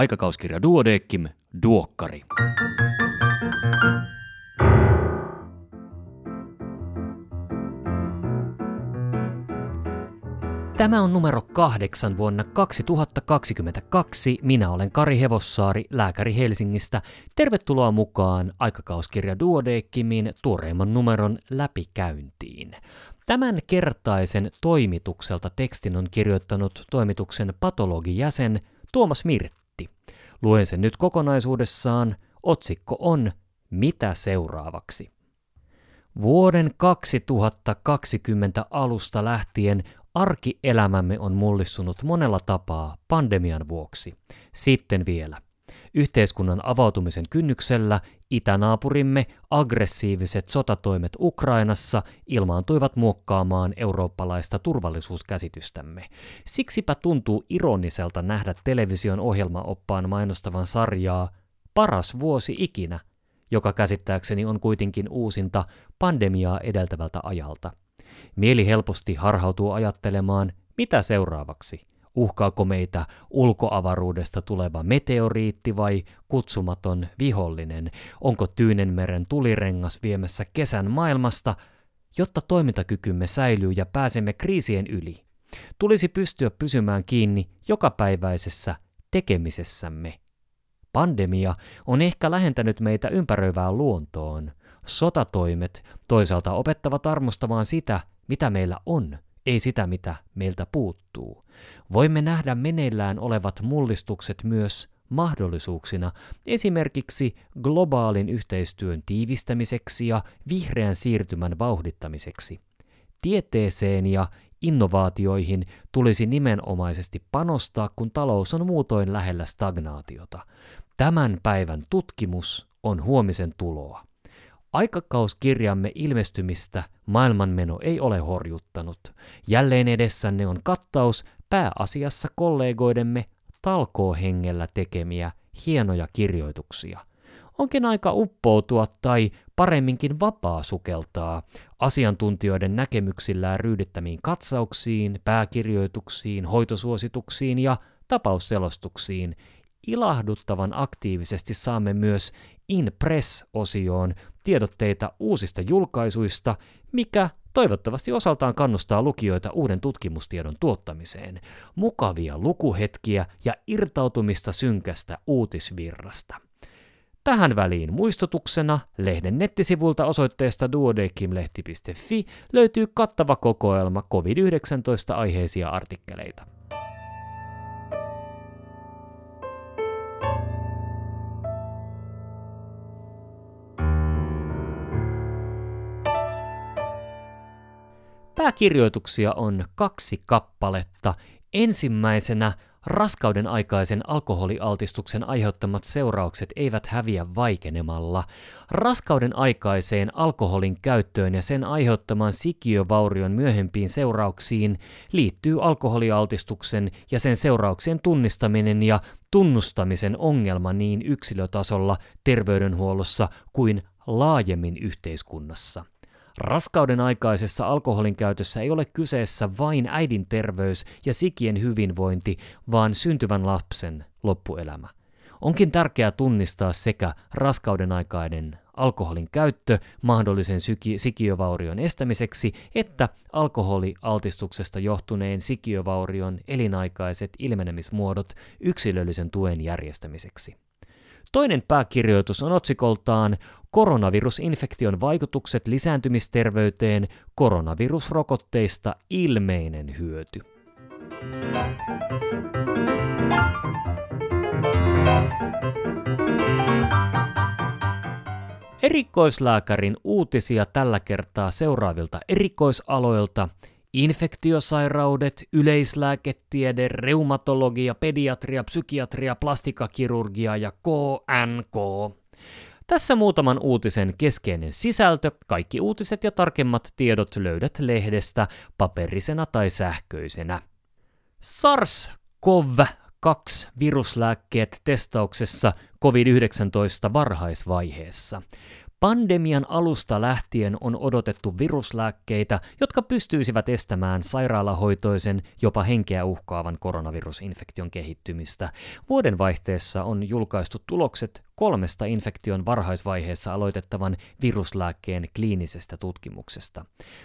Aikakauskirja Duodeckim, Duokkari. Tämä on numero kahdeksan vuonna 2022. Minä olen Kari Hevossaari, lääkäri Helsingistä. Tervetuloa mukaan aikakauskirja Duodeckimin tuoreimman numeron läpikäyntiin. Tämän kertaisen toimitukselta tekstin on kirjoittanut toimituksen patologijäsen Tuomas Mirtti. Luen sen nyt kokonaisuudessaan. Otsikko on Mitä seuraavaksi? Vuoden 2020 alusta lähtien arkielämämme on mullistunut monella tapaa pandemian vuoksi. Sitten vielä. Yhteiskunnan avautumisen kynnyksellä itänaapurimme aggressiiviset sotatoimet Ukrainassa ilmaantuivat muokkaamaan eurooppalaista turvallisuuskäsitystämme. Siksipä tuntuu ironiselta nähdä television ohjelmaoppaan mainostavan sarjaa Paras vuosi ikinä, joka käsittääkseni on kuitenkin uusinta pandemiaa edeltävältä ajalta. Mieli helposti harhautuu ajattelemaan, mitä seuraavaksi – Uhkaako meitä ulkoavaruudesta tuleva meteoriitti vai kutsumaton vihollinen? Onko Tyynenmeren tulirengas viemässä kesän maailmasta, jotta toimintakykymme säilyy ja pääsemme kriisien yli? Tulisi pystyä pysymään kiinni jokapäiväisessä tekemisessämme. Pandemia on ehkä lähentänyt meitä ympäröivään luontoon. Sotatoimet toisaalta opettavat armostamaan sitä, mitä meillä on, ei sitä, mitä meiltä puuttuu. Voimme nähdä meneillään olevat mullistukset myös mahdollisuuksina esimerkiksi globaalin yhteistyön tiivistämiseksi ja vihreän siirtymän vauhdittamiseksi. Tieteeseen ja innovaatioihin tulisi nimenomaisesti panostaa, kun talous on muutoin lähellä stagnaatiota. Tämän päivän tutkimus on huomisen tuloa. Aikakauskirjamme ilmestymistä maailmanmeno ei ole horjuttanut. Jälleen edessänne on kattaus pääasiassa kollegoidemme talkoohengellä tekemiä hienoja kirjoituksia. Onkin aika uppoutua tai paremminkin vapaa sukeltaa asiantuntijoiden näkemyksillään ryydittämiin katsauksiin, pääkirjoituksiin, hoitosuosituksiin ja tapausselostuksiin. Ilahduttavan aktiivisesti saamme myös In Press-osioon tiedotteita uusista julkaisuista, mikä toivottavasti osaltaan kannustaa lukijoita uuden tutkimustiedon tuottamiseen, mukavia lukuhetkiä ja irtautumista synkästä uutisvirrasta. Tähän väliin muistutuksena lehden nettisivulta osoitteesta duodekimlehti.fi löytyy kattava kokoelma COVID-19 aiheisia artikkeleita. Pääkirjoituksia on kaksi kappaletta. Ensimmäisenä raskauden aikaisen alkoholialtistuksen aiheuttamat seuraukset eivät häviä vaikenemalla. Raskauden aikaiseen alkoholin käyttöön ja sen aiheuttaman sikiövaurion myöhempiin seurauksiin liittyy alkoholialtistuksen ja sen seurauksien tunnistaminen ja tunnustamisen ongelma niin yksilötasolla, terveydenhuollossa kuin laajemmin yhteiskunnassa. Raskauden aikaisessa alkoholin käytössä ei ole kyseessä vain äidin terveys ja sikien hyvinvointi, vaan syntyvän lapsen loppuelämä. Onkin tärkeää tunnistaa sekä raskauden aikainen alkoholin käyttö mahdollisen sikiövaurion estämiseksi, että alkoholialtistuksesta johtuneen sikiövaurion elinaikaiset ilmenemismuodot yksilöllisen tuen järjestämiseksi. Toinen pääkirjoitus on otsikoltaan Koronavirusinfektion vaikutukset lisääntymisterveyteen koronavirusrokotteista ilmeinen hyöty. Erikoislääkärin uutisia tällä kertaa seuraavilta erikoisaloilta – Infektiosairaudet, yleislääketiede, reumatologia, pediatria, psykiatria, plastikakirurgia ja KNK. Tässä muutaman uutisen keskeinen sisältö. Kaikki uutiset ja tarkemmat tiedot löydät lehdestä paperisena tai sähköisenä. SARS-CoV-2 viruslääkkeet testauksessa COVID-19 varhaisvaiheessa. Pandemian alusta lähtien on odotettu viruslääkkeitä, jotka pystyisivät estämään sairaalahoitoisen, jopa henkeä uhkaavan koronavirusinfektion kehittymistä. Vuoden vaihteessa on julkaistu tulokset kolmesta infektion varhaisvaiheessa aloitettavan viruslääkkeen kliinisestä tutkimuksesta.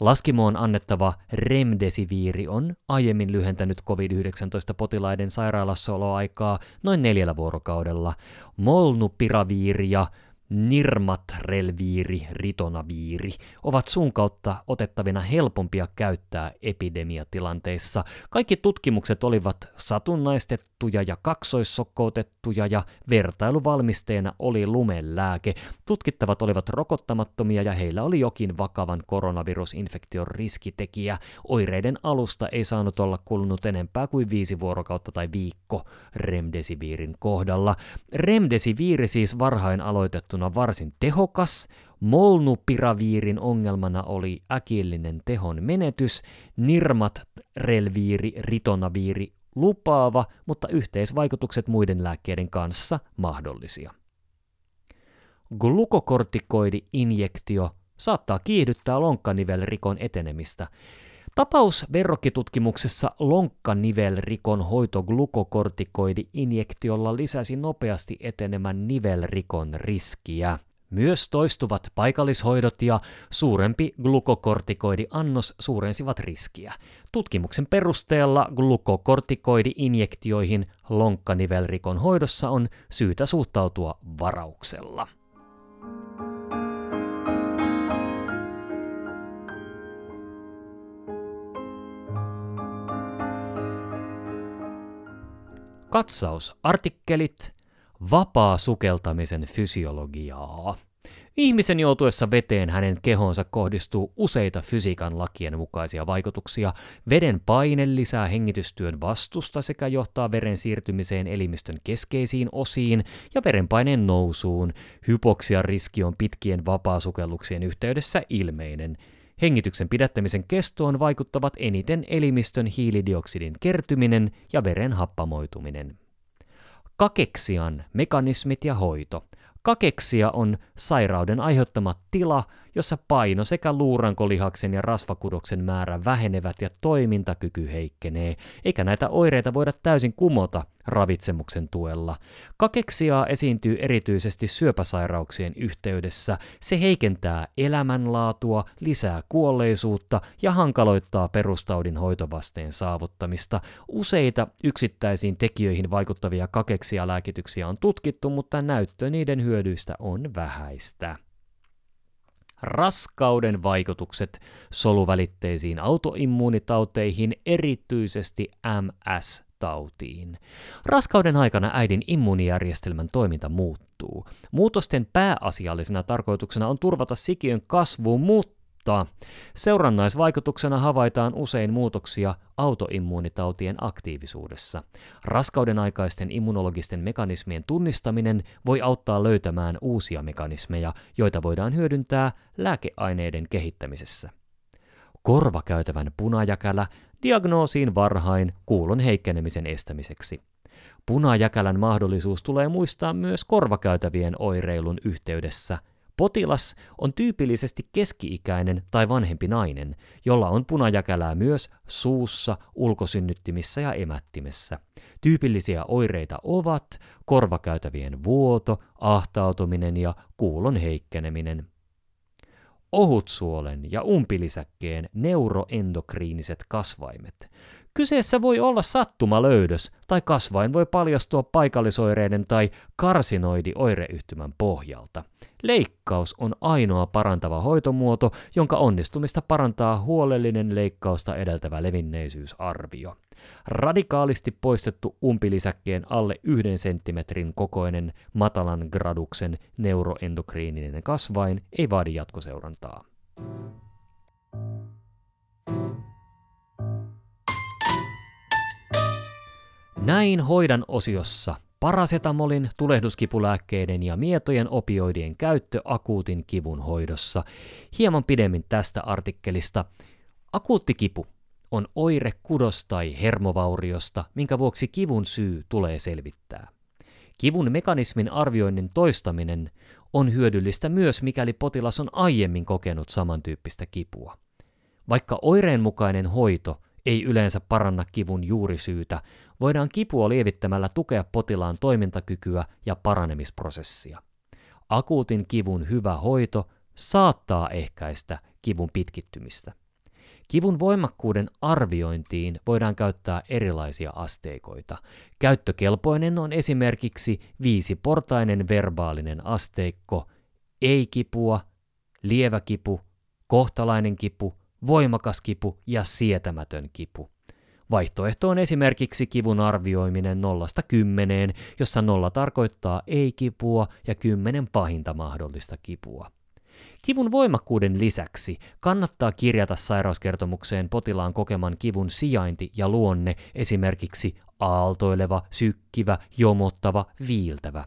Laskimoon annettava remdesiviiri on aiemmin lyhentänyt COVID-19-potilaiden sairaalassaoloaikaa noin neljällä vuorokaudella. Molnupiraviiri ja Nirmatrelviiri, ritonaviiri ovat suun kautta otettavina helpompia käyttää epidemiatilanteissa. Kaikki tutkimukset olivat satunnaistettuja ja kaksoissokkoutettuja ja vertailuvalmisteena oli lumelääke. Tutkittavat olivat rokottamattomia ja heillä oli jokin vakavan koronavirusinfektion riskitekijä. Oireiden alusta ei saanut olla kulunut enempää kuin viisi vuorokautta tai viikko remdesiviirin kohdalla. Remdesiviiri siis varhain aloitettu verrattuna varsin tehokas, molnupiraviirin ongelmana oli äkillinen tehon menetys, nirmat, relviiri, ritonaviiri lupaava, mutta yhteisvaikutukset muiden lääkkeiden kanssa mahdollisia. Glukokortikoidi-injektio saattaa kiihdyttää lonkkanivelrikon etenemistä. Tapaus verrokkitutkimuksessa lonkkanivelrikon hoito glukokortikoidi-injektiolla lisäsi nopeasti etenemän nivelrikon riskiä. Myös toistuvat paikallishoidot ja suurempi glukokortikoidiannos suurensivat riskiä. Tutkimuksen perusteella glukokortikoidi-injektioihin lonkkanivelrikon hoidossa on syytä suhtautua varauksella. Katsausartikkelit Vapaa sukeltamisen fysiologiaa. Ihmisen joutuessa veteen hänen kehonsa kohdistuu useita fysiikan lakien mukaisia vaikutuksia. Veden paine lisää hengitystyön vastusta sekä johtaa veren siirtymiseen elimistön keskeisiin osiin ja verenpaineen nousuun. Hypoksian riski on pitkien vapaasukelluksien yhteydessä ilmeinen. Hengityksen pidättämisen kestoon vaikuttavat eniten elimistön hiilidioksidin kertyminen ja veren happamoituminen. Kakeksian mekanismit ja hoito. Kakeksia on sairauden aiheuttama tila, jossa paino sekä luurankolihaksen ja rasvakudoksen määrä vähenevät ja toimintakyky heikkenee, eikä näitä oireita voida täysin kumota ravitsemuksen tuella. Kakeksiaa esiintyy erityisesti syöpäsairauksien yhteydessä. Se heikentää elämänlaatua, lisää kuolleisuutta ja hankaloittaa perustaudin hoitovasteen saavuttamista. Useita yksittäisiin tekijöihin vaikuttavia kakeksia-lääkityksiä on tutkittu, mutta näyttö niiden hyödyistä on vähäistä raskauden vaikutukset soluvälitteisiin autoimmuunitauteihin, erityisesti MS-tautiin. Raskauden aikana äidin immuunijärjestelmän toiminta muuttuu. Muutosten pääasiallisena tarkoituksena on turvata sikiön kasvu, mutta mutta seurannaisvaikutuksena havaitaan usein muutoksia autoimmuunitautien aktiivisuudessa. Raskauden aikaisten immunologisten mekanismien tunnistaminen voi auttaa löytämään uusia mekanismeja, joita voidaan hyödyntää lääkeaineiden kehittämisessä. Korvakäytävän punajäkälä diagnoosiin varhain kuulon heikkenemisen estämiseksi. Punajäkälän mahdollisuus tulee muistaa myös korvakäytävien oireilun yhteydessä – Potilas on tyypillisesti keski-ikäinen tai vanhempi nainen, jolla on punajäkälää myös suussa, ulkosynnyttimissä ja emättimessä. Tyypillisiä oireita ovat korvakäytävien vuoto, ahtautuminen ja kuulon heikkeneminen. Ohutsuolen ja umpilisäkkeen neuroendokriiniset kasvaimet. Kyseessä voi olla sattumalöydös, tai kasvain voi paljastua paikallisoireiden tai karsinoidioireyhtymän pohjalta. Leikkaus on ainoa parantava hoitomuoto, jonka onnistumista parantaa huolellinen leikkausta edeltävä levinneisyysarvio. Radikaalisti poistettu umpilisäkkeen alle yhden senttimetrin kokoinen matalan graduksen neuroendokriininen kasvain ei vaadi jatkoseurantaa. Näin hoidan osiossa parasetamolin, tulehduskipulääkkeiden ja mietojen opioidien käyttö akuutin kivun hoidossa. Hieman pidemmin tästä artikkelista. Akuutti kipu on oire kudos- tai hermovauriosta, minkä vuoksi kivun syy tulee selvittää. Kivun mekanismin arvioinnin toistaminen on hyödyllistä myös, mikäli potilas on aiemmin kokenut samantyyppistä kipua. Vaikka oireenmukainen hoito ei yleensä paranna kivun juurisyytä, voidaan kipua lievittämällä tukea potilaan toimintakykyä ja paranemisprosessia. Akuutin kivun hyvä hoito saattaa ehkäistä kivun pitkittymistä. Kivun voimakkuuden arviointiin voidaan käyttää erilaisia asteikoita. Käyttökelpoinen on esimerkiksi viisiportainen verbaalinen asteikko, ei-kipua, lievä kipu, kohtalainen kipu, voimakas kipu ja sietämätön kipu. Vaihtoehto on esimerkiksi kivun arvioiminen nollasta kymmeneen, jossa nolla tarkoittaa ei-kipua ja kymmenen pahinta mahdollista kipua. Kivun voimakkuuden lisäksi kannattaa kirjata sairauskertomukseen potilaan kokeman kivun sijainti ja luonne, esimerkiksi aaltoileva, sykkivä, jomottava, viiltävä.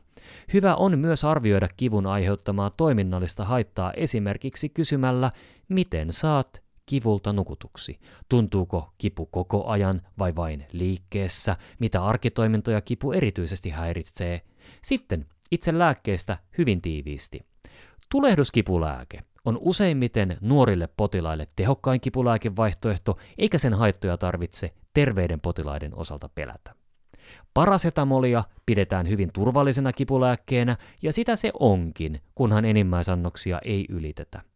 Hyvä on myös arvioida kivun aiheuttamaa toiminnallista haittaa esimerkiksi kysymällä, miten saat kivulta nukutuksi. Tuntuuko kipu koko ajan vai vain liikkeessä? Mitä arkitoimintoja kipu erityisesti häiritsee? Sitten itse lääkkeestä hyvin tiiviisti. Tulehduskipulääke on useimmiten nuorille potilaille tehokkain kipulääkevaihtoehto, eikä sen haittoja tarvitse terveiden potilaiden osalta pelätä. Parasetamolia pidetään hyvin turvallisena kipulääkkeenä, ja sitä se onkin, kunhan enimmäisannoksia ei ylitetä.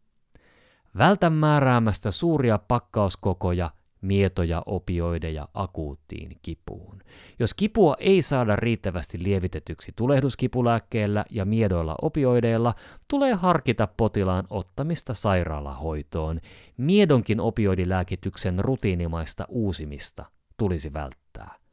Vältä määräämästä suuria pakkauskokoja mietoja opioideja akuuttiin kipuun. Jos kipua ei saada riittävästi lievitetyksi tulehduskipulääkkeellä ja miedoilla opioideilla, tulee harkita potilaan ottamista sairaalahoitoon. Miedonkin opioidilääkityksen rutiinimaista uusimista tulisi välttää.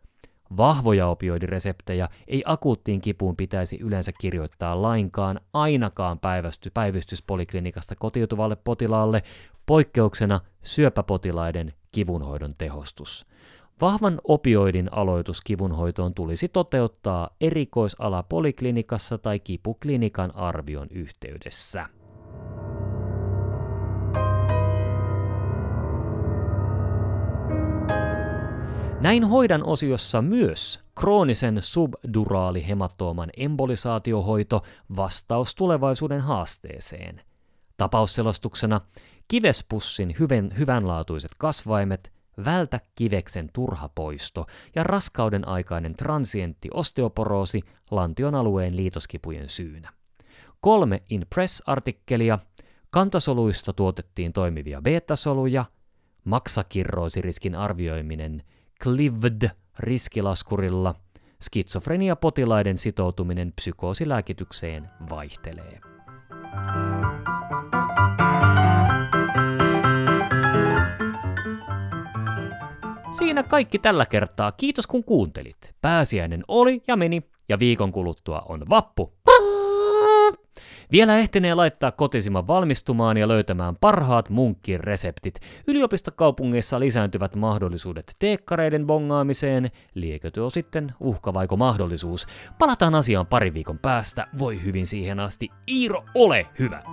Vahvoja opioidireseptejä ei akuuttiin kipuun pitäisi yleensä kirjoittaa lainkaan ainakaan päivysty, päivystyspoliklinikasta kotiutuvalle potilaalle, poikkeuksena syöpäpotilaiden kivunhoidon tehostus. Vahvan opioidin aloitus kivunhoitoon tulisi toteuttaa erikoisala poliklinikassa tai kipuklinikan arvion yhteydessä. Näin hoidan osiossa myös kroonisen subduraalihemattooman embolisaatiohoito vastaus tulevaisuuden haasteeseen. Tapausselostuksena kivespussin hyvän, hyvänlaatuiset kasvaimet, vältä kiveksen turha poisto ja raskauden aikainen transientti osteoporoosi lantion alueen liitoskipujen syynä. Kolme Impress-artikkelia, kantasoluista tuotettiin toimivia beta-soluja, maksakirroosiriskin arvioiminen CLIVD-riskilaskurilla, skitsofrenia-potilaiden sitoutuminen psykoosilääkitykseen vaihtelee. Siinä kaikki tällä kertaa. Kiitos kun kuuntelit. Pääsiäinen oli ja meni, ja viikon kuluttua on vappu. Vielä ehtenee laittaa kotisiman valmistumaan ja löytämään parhaat munkkin reseptit. Yliopistokaupungeissa lisääntyvät mahdollisuudet teekkareiden bongaamiseen. Liekö tuo sitten uhka vaiko mahdollisuus? Palataan asiaan pari viikon päästä. Voi hyvin siihen asti. Iiro, ole hyvä!